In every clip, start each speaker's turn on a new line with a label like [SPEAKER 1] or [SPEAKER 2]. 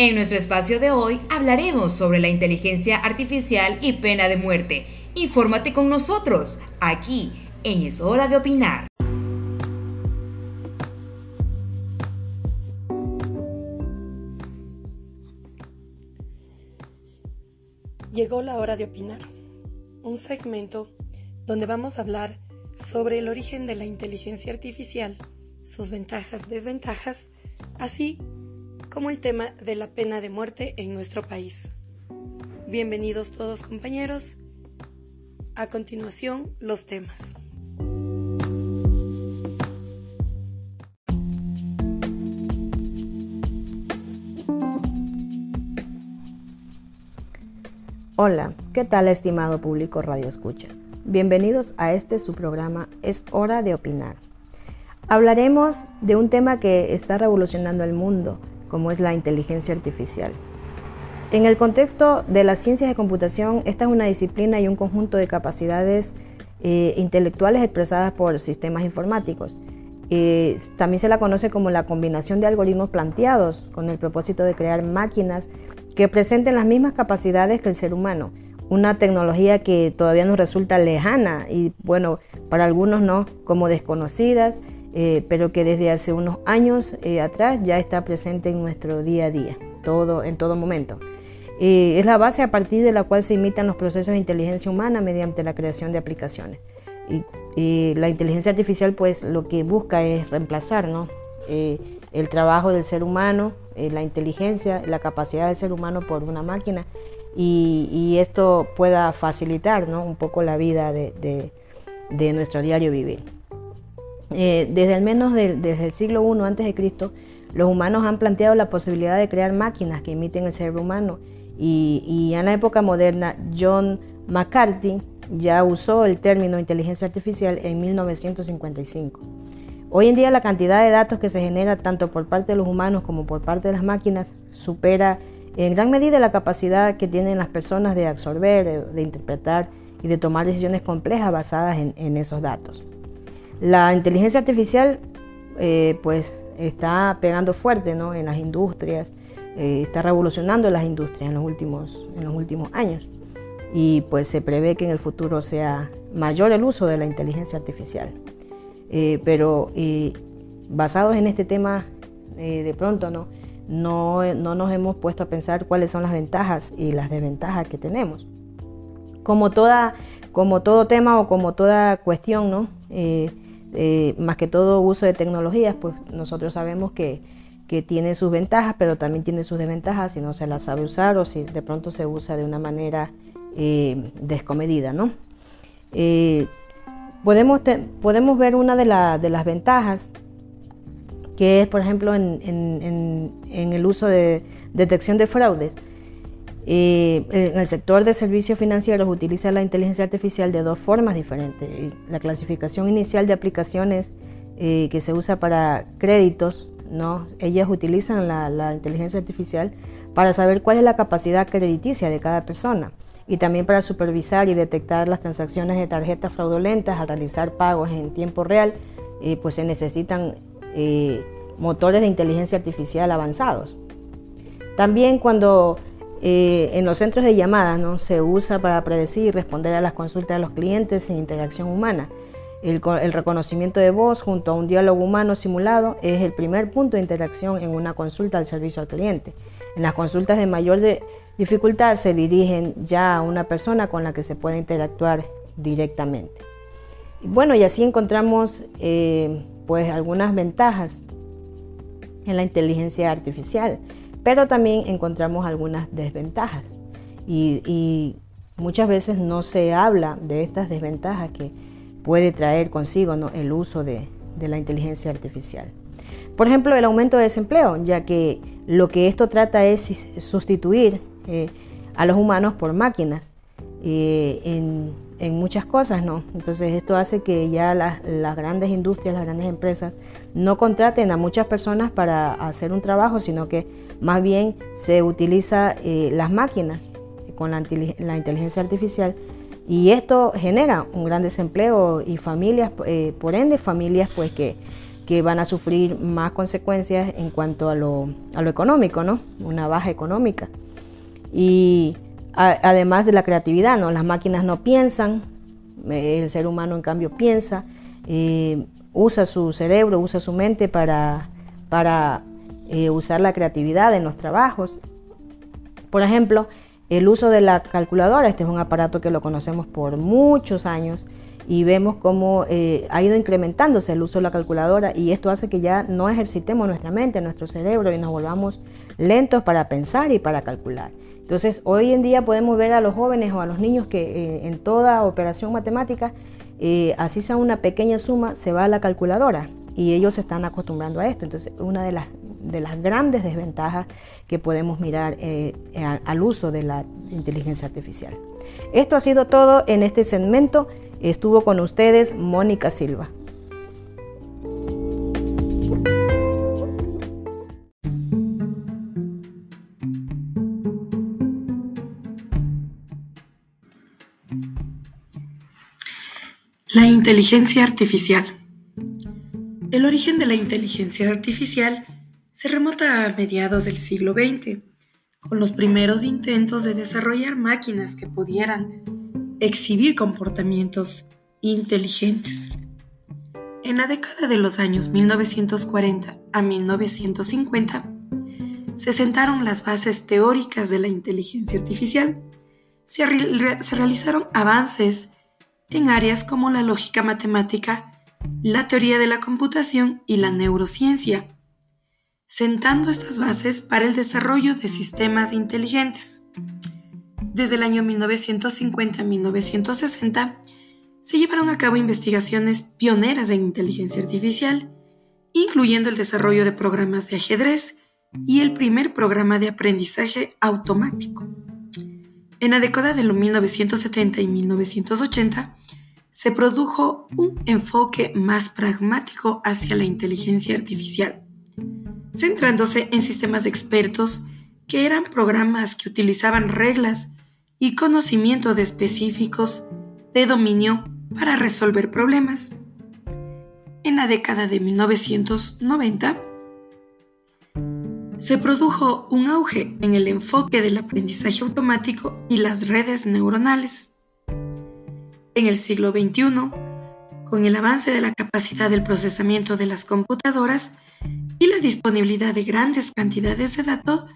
[SPEAKER 1] En nuestro espacio de hoy hablaremos sobre la inteligencia artificial y pena de muerte. Infórmate con nosotros, aquí, en Es Hora de Opinar.
[SPEAKER 2] Llegó la hora de opinar, un segmento donde vamos a hablar sobre el origen de la inteligencia artificial, sus ventajas, desventajas, así el tema de la pena de muerte en nuestro país. Bienvenidos todos compañeros. A continuación, los temas.
[SPEAKER 3] Hola, ¿qué tal estimado público Radio Escucha? Bienvenidos a este su programa Es hora de opinar. Hablaremos de un tema que está revolucionando el mundo, como es la inteligencia artificial. En el contexto de las ciencias de computación, esta es una disciplina y un conjunto de capacidades eh, intelectuales expresadas por sistemas informáticos. Eh, también se la conoce como la combinación de algoritmos planteados con el propósito de crear máquinas que presenten las mismas capacidades que el ser humano. Una tecnología que todavía nos resulta lejana y, bueno, para algunos no, como desconocida, eh, pero que desde hace unos años eh, atrás ya está presente en nuestro día a día, todo, en todo momento. Eh, es la base a partir de la cual se imitan los procesos de inteligencia humana mediante la creación de aplicaciones. Y, la inteligencia artificial, pues, lo que busca es reemplazar, ¿no? el trabajo del ser humano, eh, la inteligencia, la capacidad del ser humano por una máquina y, esto pueda facilitar un poco la vida de, nuestro diario vivir. Eh, desde al menos desde el siglo I Cristo, los humanos han planteado la posibilidad de crear máquinas que imiten el cerebro humano y, y en la época moderna John McCarthy ya usó el término inteligencia artificial en 1955. Hoy en día la cantidad de datos que se genera tanto por parte de los humanos como por parte de las máquinas supera en gran medida la capacidad que tienen las personas de absorber, de interpretar y de tomar decisiones complejas basadas en, esos datos. La inteligencia artificial eh, pues está pegando fuerte en las industrias, eh, está revolucionando las industrias en los, últimos, en los últimos años y pues se prevé que en el futuro sea mayor el uso de la inteligencia artificial. Eh, pero eh, basados en este tema, eh, de pronto ¿no? No, nos hemos puesto a pensar cuáles son las ventajas y las desventajas que tenemos. Como, toda, como todo tema o como toda cuestión, ¿no? Más que todo uso de tecnologías, pues nosotros sabemos que, que tiene sus ventajas, pero también tiene sus desventajas si no se las sabe usar o si de pronto se usa de una manera descomedida, ¿no? Podemos, podemos ver una de, de, las ventajas, que es, por ejemplo, en, el uso de detección de fraudes. Eh, en el sector de servicios financieros utiliza la inteligencia artificial de dos formas diferentes. La clasificación inicial de aplicaciones eh, que se usa para créditos, ¿no? ellas utilizan la, la inteligencia artificial para saber cuál es la capacidad crediticia de cada persona y también para supervisar y detectar las transacciones de tarjetas fraudulentas al realizar pagos en tiempo real, eh, pues se necesitan eh, motores de inteligencia artificial avanzados. También cuando eh, en los centros de llamadas ¿no? se usa para predecir y responder a las consultas de los clientes sin interacción humana. El, el, reconocimiento de voz junto a un diálogo humano simulado es el primer punto de interacción en una consulta al servicio al cliente. En las consultas de mayor de, dificultad se dirigen ya a una persona con la que se puede interactuar directamente. bueno, y así encontramos eh, pues algunas ventajas en la inteligencia artificial, pero también encontramos algunas desventajas. Y, muchas veces no se habla de estas desventajas que puede traer consigo el uso de la inteligencia artificial. Por ejemplo, el aumento de desempleo, ya que lo que esto trata es sustituir eh, a los humanos por máquinas eh, en, muchas cosas, ¿no? Entonces esto hace que ya las, grandes industrias, las grandes empresas no contraten a muchas personas para hacer un trabajo, sino que más bien se utiliza eh, las máquinas con la, la, inteligencia artificial y esto genera un gran desempleo y familias, por ende familias pues que, que van a sufrir más consecuencias en cuanto a lo, económico, ¿no? Una baja económica. Y además de la creatividad, ¿no? Las máquinas no piensan, eh, el ser humano en cambio piensa, eh, usa su cerebro, usa su mente para, para eh, usar la creatividad en los trabajos. Por ejemplo, el uso de la calculadora, este es un aparato que lo conocemos por muchos años y vemos cómo eh, ha ido incrementándose el uso de la calculadora y esto hace que ya no ejercitemos nuestra mente, nuestro cerebro y nos volvamos lentos para pensar y para calcular. Entonces, hoy en día podemos ver a los jóvenes o a los niños que eh, en toda operación matemática, eh, así sea una pequeña suma, se va a la calculadora y ellos se están acostumbrando a esto. Entonces, una de las, de las grandes desventajas que podemos mirar al uso de la inteligencia artificial. Esto ha sido todo en este segmento. Estuvo con ustedes Mónica Silva.
[SPEAKER 2] La inteligencia artificial. El origen de la inteligencia artificial se remonta a mediados del siglo XX, con los primeros intentos de desarrollar máquinas que pudieran exhibir comportamientos inteligentes. En la década de los años 1940 a 1950, se sentaron las bases teóricas de la inteligencia artificial. Se, se, realizaron avances en áreas como la lógica matemática, la teoría de la computación y la neurociencia, sentando estas bases para el desarrollo de sistemas inteligentes. Desde el año 1950 a 1960 se llevaron a cabo investigaciones pioneras en inteligencia artificial, incluyendo el desarrollo de programas de ajedrez y el primer programa de aprendizaje automático. En la década de los 1970 y 1980 se produjo un enfoque más pragmático hacia la inteligencia artificial, centrándose en sistemas expertos que eran programas que utilizaban reglas y conocimiento de específicos de dominio para resolver problemas. En la década de 1990, se produjo un auge en el enfoque del aprendizaje automático y las redes neuronales. En el siglo XXI, con el avance de la capacidad del procesamiento de las computadoras y la disponibilidad de grandes cantidades de datos,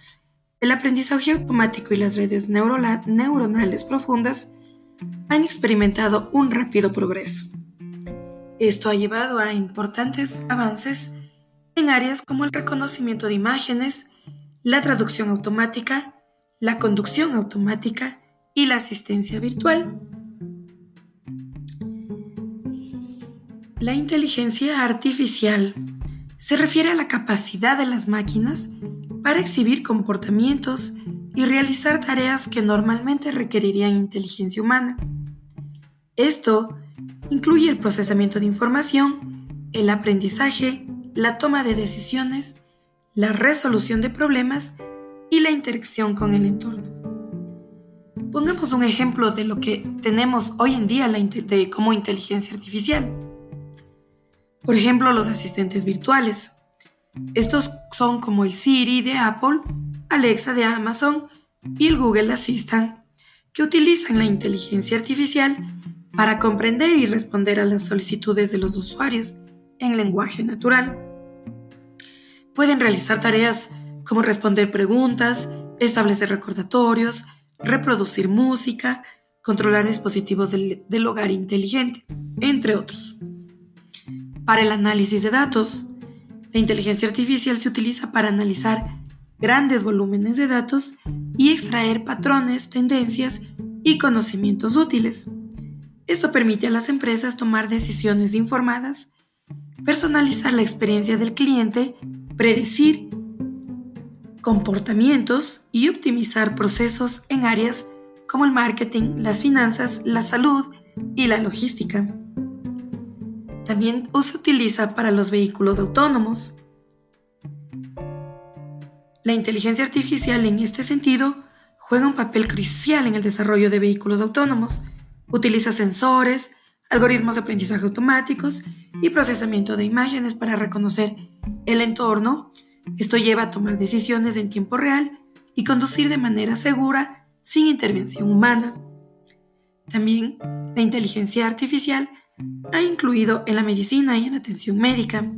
[SPEAKER 2] el aprendizaje automático y las redes neuronales profundas han experimentado un rápido progreso. Esto ha llevado a importantes avances en áreas como el reconocimiento de imágenes, la traducción automática, la conducción automática y la asistencia virtual. La inteligencia artificial se refiere a la capacidad de las máquinas para exhibir comportamientos y realizar tareas que normalmente requerirían inteligencia humana. Esto incluye el procesamiento de información, el aprendizaje, la toma de decisiones, la resolución de problemas y la interacción con el entorno. Pongamos un ejemplo de lo que tenemos hoy en día como inteligencia artificial. Por ejemplo, los asistentes virtuales. Estos son como el Siri de Apple, Alexa de Amazon y el Google Assistant, que utilizan la inteligencia artificial para comprender y responder a las solicitudes de los usuarios en lenguaje natural. Pueden realizar tareas como responder preguntas, establecer recordatorios, reproducir música, controlar dispositivos del, del hogar inteligente, entre otros. Para el análisis de datos, la inteligencia artificial se utiliza para analizar grandes volúmenes de datos y extraer patrones, tendencias y conocimientos útiles. Esto permite a las empresas tomar decisiones informadas, personalizar la experiencia del cliente, predecir comportamientos y optimizar procesos en áreas como el marketing, las finanzas, la salud y la logística. También se utiliza para los vehículos autónomos. La inteligencia artificial en este sentido juega un papel crucial en el desarrollo de vehículos autónomos. Utiliza sensores, algoritmos de aprendizaje automáticos y procesamiento de imágenes para reconocer el entorno. Esto lleva a tomar decisiones en tiempo real y conducir de manera segura sin intervención humana. También la inteligencia artificial ha incluido en la medicina y en la atención médica.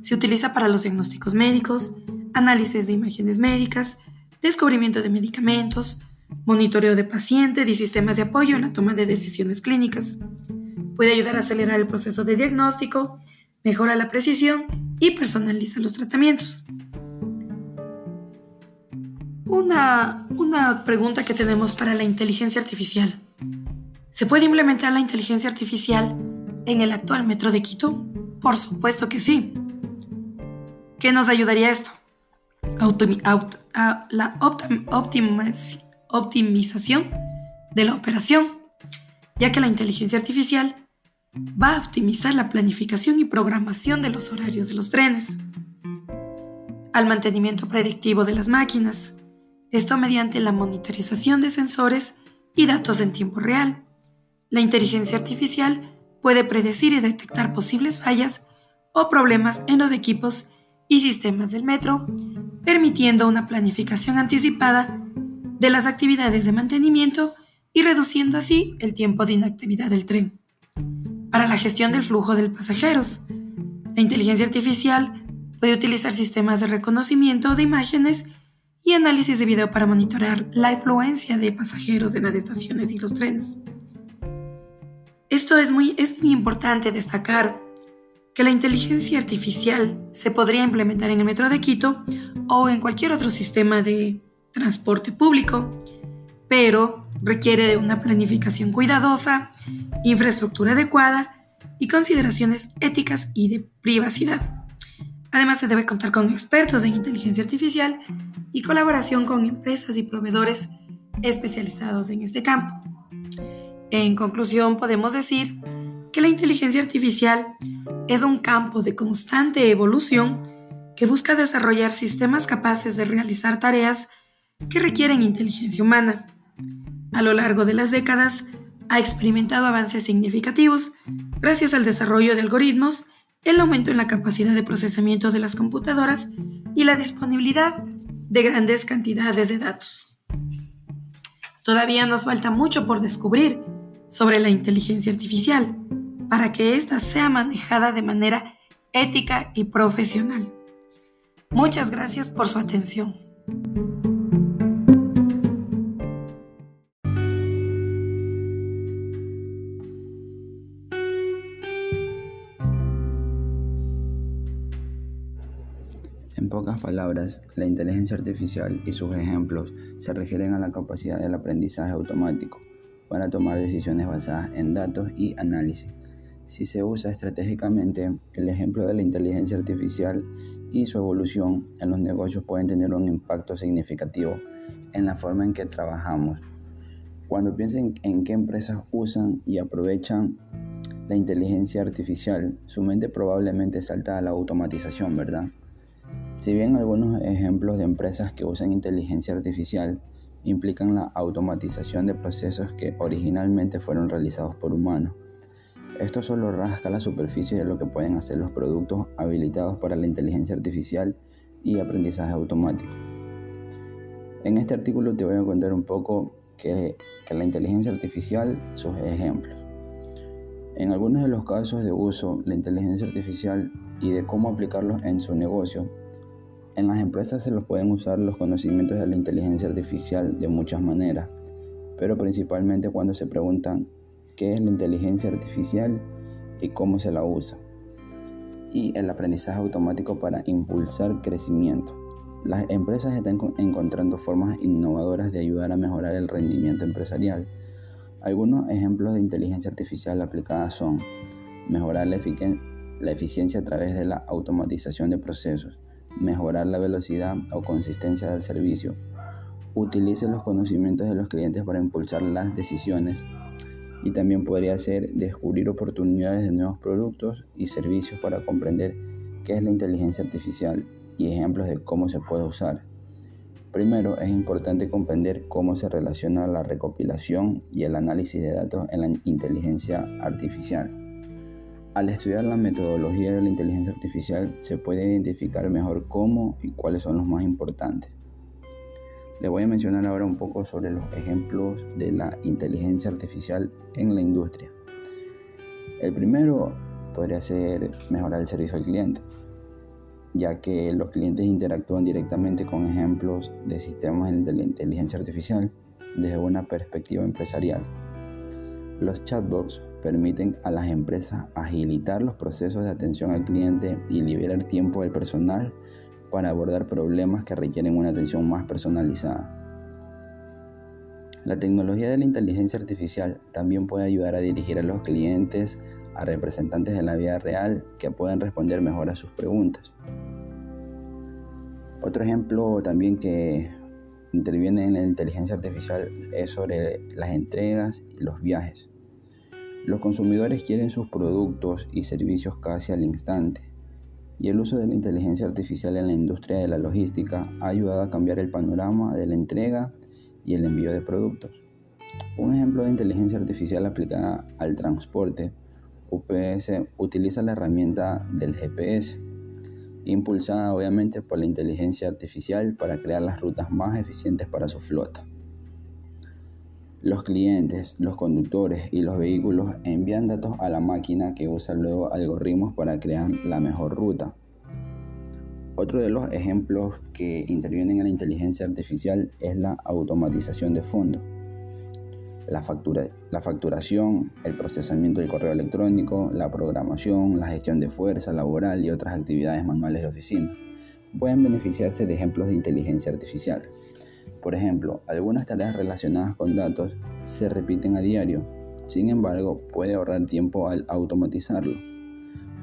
[SPEAKER 2] Se utiliza para los diagnósticos médicos, análisis de imágenes médicas, descubrimiento de medicamentos, monitoreo de pacientes y sistemas de apoyo en la toma de decisiones clínicas. Puede ayudar a acelerar el proceso de diagnóstico, mejora la precisión y personaliza los tratamientos. Una, una pregunta que tenemos para la inteligencia artificial. ¿Se puede implementar la inteligencia artificial en el actual metro de Quito? Por supuesto que sí. ¿Qué nos ayudaría esto? la optimización de la operación, ya que la inteligencia artificial va a optimizar la planificación y programación de los horarios de los trenes, al mantenimiento predictivo de las máquinas, esto mediante la monitorización de sensores y datos en tiempo real. La inteligencia artificial puede predecir y detectar posibles fallas o problemas en los equipos y sistemas del metro, permitiendo una planificación anticipada de las actividades de mantenimiento y reduciendo así el tiempo de inactividad del tren. Para la gestión del flujo de pasajeros, la inteligencia artificial puede utilizar sistemas de reconocimiento de imágenes y análisis de video para monitorear la influencia de pasajeros en las estaciones y los trenes. Esto es muy, es muy importante destacar que la inteligencia artificial se podría implementar en el metro de Quito o en cualquier otro sistema de transporte público, pero requiere de una planificación cuidadosa, infraestructura adecuada y consideraciones éticas y de privacidad. Además, se debe contar con expertos en inteligencia artificial y colaboración con empresas y proveedores especializados en este campo. En conclusión, podemos decir que la inteligencia artificial es un campo de constante evolución que busca desarrollar sistemas capaces de realizar tareas que requieren inteligencia humana. A lo largo de las décadas, ha experimentado avances significativos gracias al desarrollo de algoritmos, el aumento en la capacidad de procesamiento de las computadoras y la disponibilidad de grandes cantidades de datos. Todavía nos falta mucho por descubrir sobre la inteligencia artificial para que ésta sea manejada de manera ética y profesional. Muchas gracias por su atención.
[SPEAKER 4] En pocas palabras, la inteligencia artificial y sus ejemplos se refieren a la capacidad del aprendizaje automático para tomar decisiones basadas en datos y análisis. Si se usa estratégicamente, el ejemplo de la inteligencia artificial y su evolución en los negocios pueden tener un impacto significativo en la forma en que trabajamos. Cuando piensen en qué empresas usan y aprovechan la inteligencia artificial, su mente probablemente salta a la automatización, ¿verdad? Si bien algunos ejemplos de empresas que usan inteligencia artificial implican la automatización de procesos que originalmente fueron realizados por humanos, esto solo rasca la superficie de lo que pueden hacer los productos habilitados para la inteligencia artificial y aprendizaje automático. En este artículo te voy a contar un poco que, que la inteligencia artificial, sus ejemplos. En algunos de los casos de uso, la inteligencia artificial y de cómo aplicarlos en su negocio, en las empresas se los pueden usar los conocimientos de la inteligencia artificial de muchas maneras, pero principalmente cuando se preguntan qué es la inteligencia artificial y cómo se la usa. Y el aprendizaje automático para impulsar crecimiento. Las empresas están encontrando formas innovadoras de ayudar a mejorar el rendimiento empresarial. Algunos ejemplos de inteligencia artificial aplicada son mejorar la, la eficiencia a través de la automatización de procesos, mejorar la velocidad o consistencia del servicio, utilice los conocimientos de los clientes para impulsar las decisiones y también podría ser descubrir oportunidades de nuevos productos y servicios para comprender qué es la inteligencia artificial y ejemplos de cómo se puede usar. Primero, es importante comprender cómo se relaciona la recopilación y el análisis de datos en la inteligencia artificial. Al estudiar la metodología de la inteligencia artificial se puede identificar mejor cómo y cuáles son los más importantes. Les voy a mencionar ahora un poco sobre los ejemplos de la inteligencia artificial en la industria. El primero podría ser mejorar el servicio al cliente, ya que los clientes interactúan directamente con ejemplos de sistemas de inteligencia artificial desde una perspectiva empresarial. Los chatbots permiten a las empresas agilitar los procesos de atención al cliente y liberar tiempo del personal para abordar problemas que requieren una atención más personalizada. La tecnología de la inteligencia artificial también puede ayudar a dirigir a los clientes a representantes de la vida real que pueden responder mejor a sus preguntas. Otro ejemplo también que interviene en la inteligencia artificial es sobre las entregas y los viajes. Los consumidores quieren sus productos y servicios casi al instante, y el uso de la inteligencia artificial en la industria de la logística ha ayudado a cambiar el panorama de la entrega y el envío de productos. Un ejemplo de inteligencia artificial aplicada al transporte, UPS utiliza la herramienta del GPS, impulsada obviamente por la inteligencia artificial para crear las rutas más eficientes para su flota. Los clientes, los conductores y los vehículos envían datos a la máquina que usa luego algoritmos para crear la mejor ruta. Otro de los ejemplos que intervienen en la inteligencia artificial es la automatización de fondos. La, factura, la facturación, el procesamiento del correo electrónico, la programación, la gestión de fuerza laboral y otras actividades manuales de oficina pueden beneficiarse de ejemplos de inteligencia artificial. Por ejemplo, algunas tareas relacionadas con datos se repiten a diario, sin embargo puede ahorrar tiempo al automatizarlo.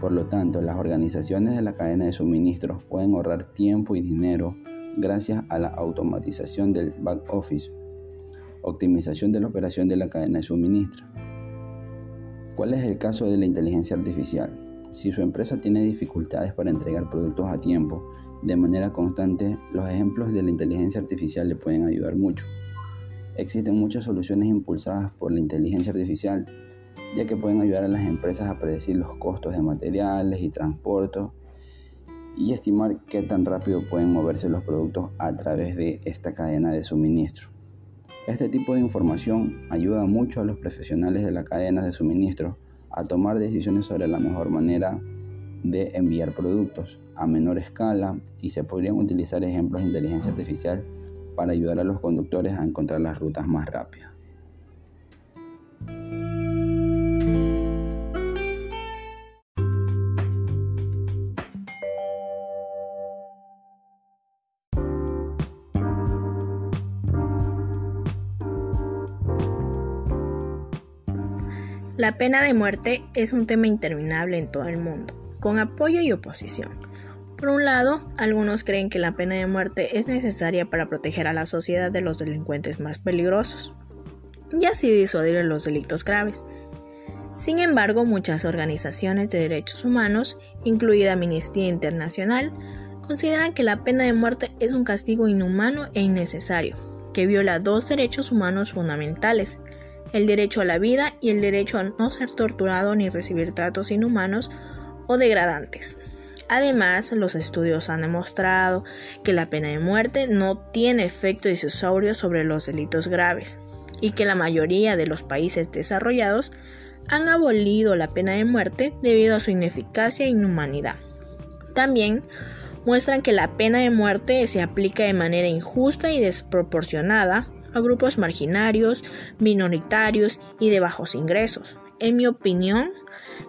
[SPEAKER 4] Por lo tanto, las organizaciones de la cadena de suministros pueden ahorrar tiempo y dinero gracias a la automatización del back office, optimización de la operación de la cadena de suministro. ¿Cuál es el caso de la inteligencia artificial? Si su empresa tiene dificultades para entregar productos a tiempo, de manera constante, los ejemplos de la inteligencia artificial le pueden ayudar mucho. Existen muchas soluciones impulsadas por la inteligencia artificial, ya que pueden ayudar a las empresas a predecir los costos de materiales y transporte y estimar qué tan rápido pueden moverse los productos a través de esta cadena de suministro. Este tipo de información ayuda mucho a los profesionales de la cadena de suministro a tomar decisiones sobre la mejor manera de enviar productos a menor escala y se podrían utilizar ejemplos de inteligencia artificial para ayudar a los conductores a encontrar las rutas más rápidas.
[SPEAKER 5] La pena de muerte es un tema interminable en todo el mundo con apoyo y oposición. Por un lado, algunos creen que la pena de muerte es necesaria para proteger a la sociedad de los delincuentes más peligrosos y así disuadir los delitos graves. Sin embargo, muchas organizaciones de derechos humanos, incluida Amnistía Internacional, consideran que la pena de muerte es un castigo inhumano e innecesario, que viola dos derechos humanos fundamentales, el derecho a la vida y el derecho a no ser torturado ni recibir tratos inhumanos o degradantes. Además, los estudios han demostrado que la pena de muerte no tiene efecto disuasorio sobre los delitos graves y que la mayoría de los países desarrollados han abolido la pena de muerte debido a su ineficacia e inhumanidad. También muestran que la pena de muerte se aplica de manera injusta y desproporcionada a grupos marginarios, minoritarios y de bajos ingresos. En mi opinión,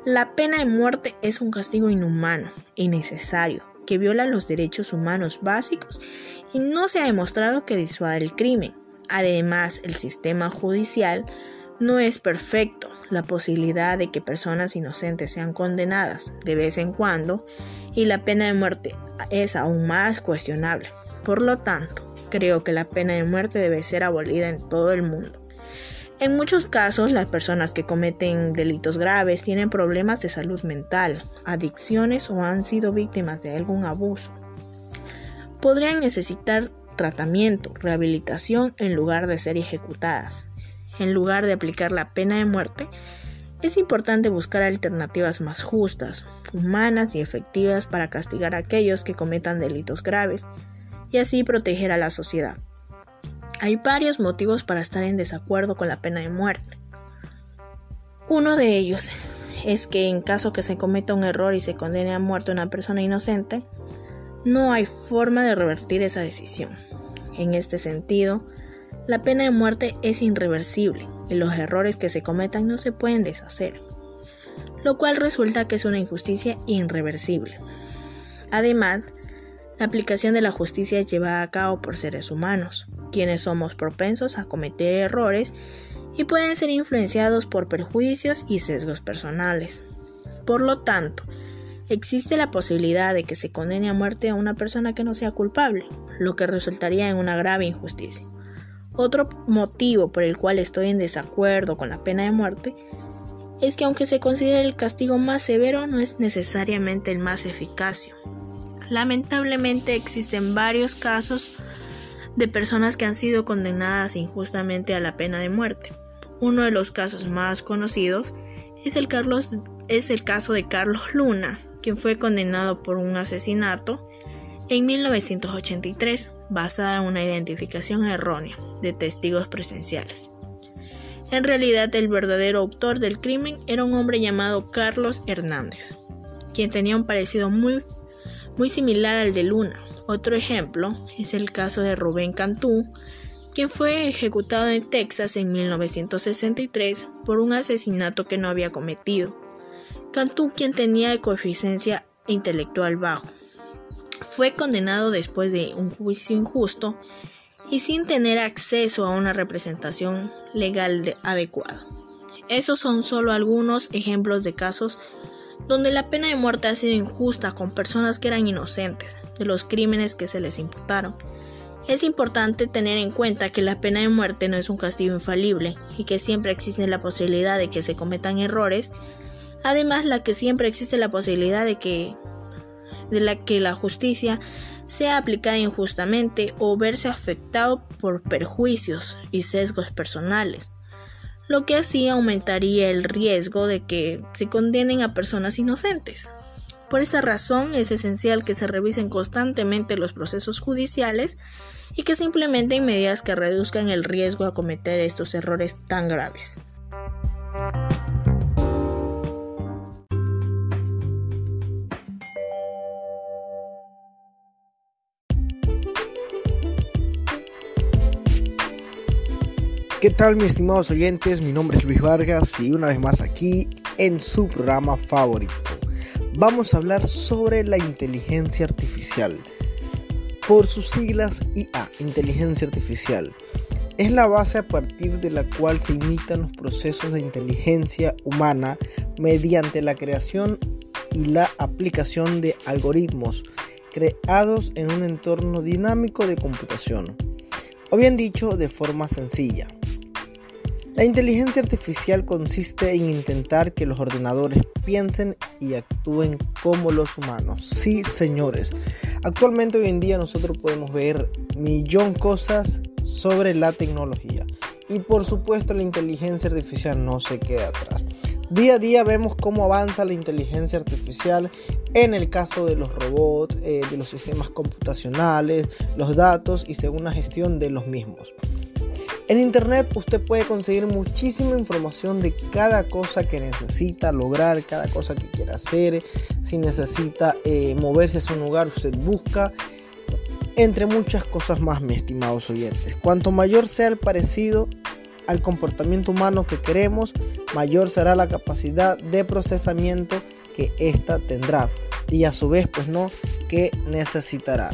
[SPEAKER 5] la pena de muerte es un castigo inhumano, innecesario, que viola los derechos humanos básicos y no se ha demostrado que disuada el crimen. Además, el sistema judicial no es perfecto. La posibilidad de que personas inocentes sean condenadas de vez en cuando y la pena de muerte es aún más cuestionable. Por lo tanto, creo que la pena de muerte debe ser abolida en todo el mundo. En muchos casos, las personas que cometen delitos graves tienen problemas de salud mental, adicciones o han sido víctimas de algún abuso. Podrían necesitar tratamiento, rehabilitación en lugar de ser ejecutadas. En lugar de aplicar la pena de muerte, Es importante buscar alternativas más justas, humanas y efectivas para castigar a aquellos que cometan delitos graves y así proteger a la sociedad. Hay varios motivos para estar en desacuerdo con la pena de muerte. Uno de ellos es que en caso que se cometa un error y se condene a muerte una persona inocente, no hay forma de revertir esa decisión. En este sentido, la pena de muerte es irreversible y los errores que se cometan no se pueden deshacer, lo cual resulta que es una injusticia irreversible. Además, la aplicación de la justicia es llevada a cabo por seres humanos, quienes somos propensos a cometer errores y pueden ser influenciados por perjuicios y sesgos personales. Por lo tanto, existe la posibilidad de que se condene a muerte a una persona que no sea culpable, lo que resultaría en una grave injusticia. Otro motivo por el cual estoy en desacuerdo con la pena de muerte es que aunque se considere el castigo más severo no es necesariamente el más eficaz. Lamentablemente existen varios casos de personas que han sido condenadas injustamente a la pena de muerte. Uno de los casos más conocidos es el, caso de Carlos Luna, quien fue condenado por un asesinato en 1983, basada en una identificación errónea de testigos presenciales. En realidad, el verdadero autor del crimen era un hombre llamado Carlos Hernández, quien tenía un parecido muy, muy similar al de Luna. Otro ejemplo es el caso de Rubén Cantú, quien fue ejecutado en Texas en 1963 por un asesinato que no había cometido. Cantú, quien tenía coeficiencia intelectual bajo, fue condenado después de un juicio injusto y sin tener acceso a una representación legal adecuada. Esos son solo algunos ejemplos de casos donde la pena de muerte ha sido injusta con personas que eran inocentes de los crímenes que se les imputaron. Es importante tener en cuenta que la pena de muerte no es un castigo infalible y que siempre existe la posibilidad de que se cometan errores, además la que siempre existe la posibilidad de que de la que la justicia sea aplicada injustamente o verse afectado por perjuicios y sesgos personales, lo que así aumentaría el riesgo de que se condenen a personas inocentes. Por esta razón es esencial que se revisen constantemente los procesos judiciales y que se implementen medidas que reduzcan el riesgo a cometer estos errores tan graves.
[SPEAKER 6] ¿Qué tal mis estimados oyentes? Mi nombre es Luis Vargas y una vez más aquí en su programa favorito. Vamos a hablar sobre la inteligencia artificial. Por sus siglas IA, inteligencia artificial. Es la base a partir de la cual se imitan los procesos de inteligencia humana mediante la creación y la aplicación de algoritmos creados en un entorno dinámico de computación. O bien dicho, de forma sencilla. La inteligencia artificial consiste en intentar que los ordenadores piensen y actúen como los humanos. Sí, señores. Actualmente hoy en día nosotros podemos ver millón cosas sobre la tecnología. Y por supuesto la inteligencia artificial no se queda atrás. Día a día vemos cómo avanza la inteligencia artificial en el caso de los robots, eh, de los sistemas computacionales, los datos y según la gestión de los mismos. En internet usted puede conseguir muchísima información de cada cosa que necesita lograr, cada cosa que quiera hacer, si necesita eh, moverse a un lugar, usted busca, entre muchas cosas más, mis estimados oyentes. Cuanto mayor sea el parecido al comportamiento humano que queremos, mayor será la capacidad de procesamiento que ésta tendrá y a su vez, pues no, que necesitará.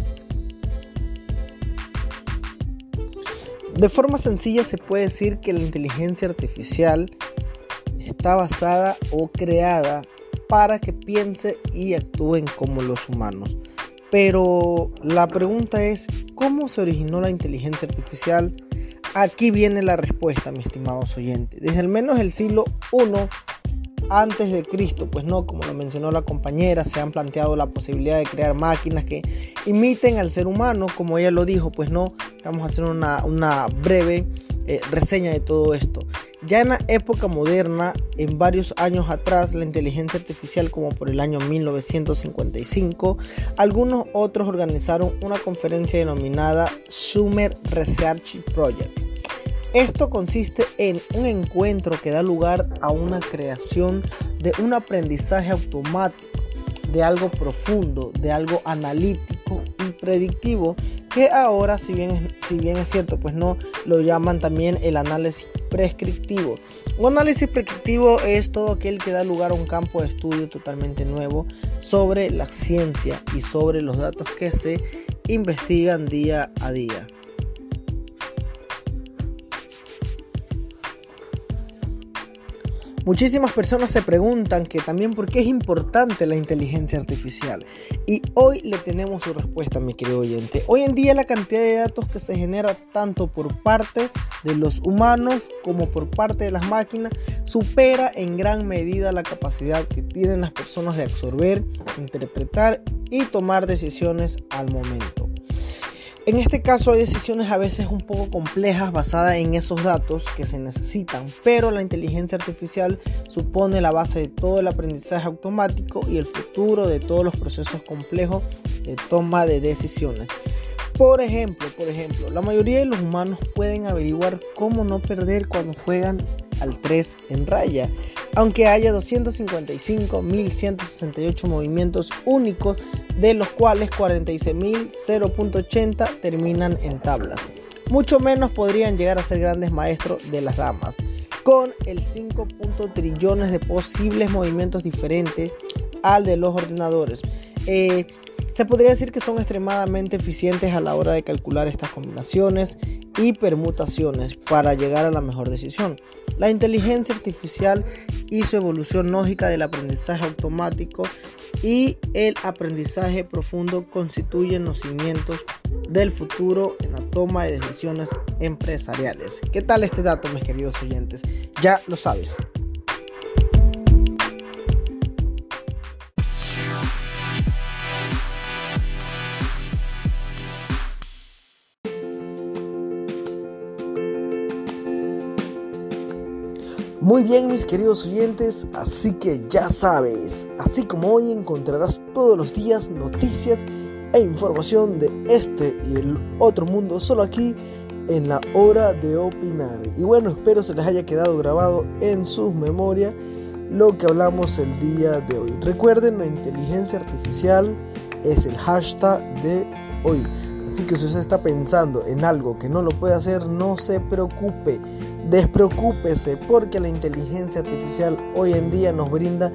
[SPEAKER 6] De forma sencilla se puede decir que la inteligencia artificial está basada o creada para que piense y actúen como los humanos. Pero la pregunta es, ¿cómo se originó la inteligencia artificial? Aquí viene la respuesta, mis estimados oyentes. Desde al menos el siglo I antes de Cristo, pues no, como lo mencionó la compañera, se han planteado la posibilidad de crear máquinas que imiten al ser humano, como ella lo dijo, pues no, vamos a hacer una, breve eh, reseña de todo esto. Ya en la época moderna, en varios años atrás, la inteligencia artificial, como por el año 1955, algunos otros organizaron una conferencia denominada Summer Research Project. Esto consiste en un encuentro que da lugar a una creación de un aprendizaje automático, de algo profundo, de algo analítico y predictivo, que ahora, si bien, es cierto, pues no lo llaman también el análisis prescriptivo. Un análisis prescriptivo es todo aquel que da lugar a un campo de estudio totalmente nuevo sobre la ciencia y sobre los datos que se investigan día a día. Muchísimas personas se preguntan que también por qué es importante la inteligencia artificial. Y hoy le tenemos su respuesta, mi querido oyente. Hoy en día la cantidad de datos que se genera tanto por parte de los humanos como por parte de las máquinas supera en gran medida la capacidad que tienen las personas de absorber, interpretar y tomar decisiones al momento. En este caso hay decisiones a veces un poco complejas basadas en esos datos que se necesitan, pero la inteligencia artificial supone la base de todo el aprendizaje automático y el futuro de todos los procesos complejos de toma de decisiones. Por ejemplo, por ejemplo, la mayoría de los humanos pueden averiguar cómo no perder cuando juegan al 3 en raya, aunque haya 255.168 movimientos únicos, de los cuales 46.080 terminan en tablas. Mucho menos podrían llegar a ser grandes maestros de las damas, con el 5. trillones de posibles movimientos diferentes al de los ordenadores. Eh, se podría decir que son extremadamente eficientes a la hora de calcular estas combinaciones y permutaciones para llegar a la mejor decisión. La inteligencia artificial y su evolución lógica del aprendizaje automático y el aprendizaje profundo constituyen los cimientos del futuro en la toma de decisiones empresariales. ¿Qué tal este dato, mis queridos oyentes? Ya lo sabes. Muy bien mis queridos oyentes, así que ya sabes, así como hoy encontrarás todos los días noticias e información de este y el otro mundo solo aquí en la hora de opinar. Y bueno, espero se les haya quedado grabado en sus memorias lo que hablamos el día de hoy. Recuerden, la inteligencia artificial es el hashtag de hoy. Así que si usted está pensando en algo que no lo puede hacer, no se preocupe. Despreocúpese porque la inteligencia artificial hoy en día nos brinda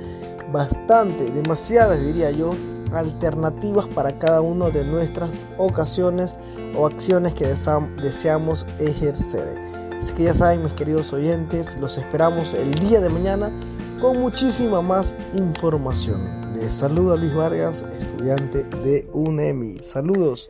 [SPEAKER 6] bastante, demasiadas diría yo, alternativas para cada una de nuestras ocasiones o acciones que deseamos ejercer. Así que ya saben mis queridos oyentes, los esperamos el día de mañana con muchísima más información. Les saluda Luis Vargas, estudiante de UNEMI. Saludos.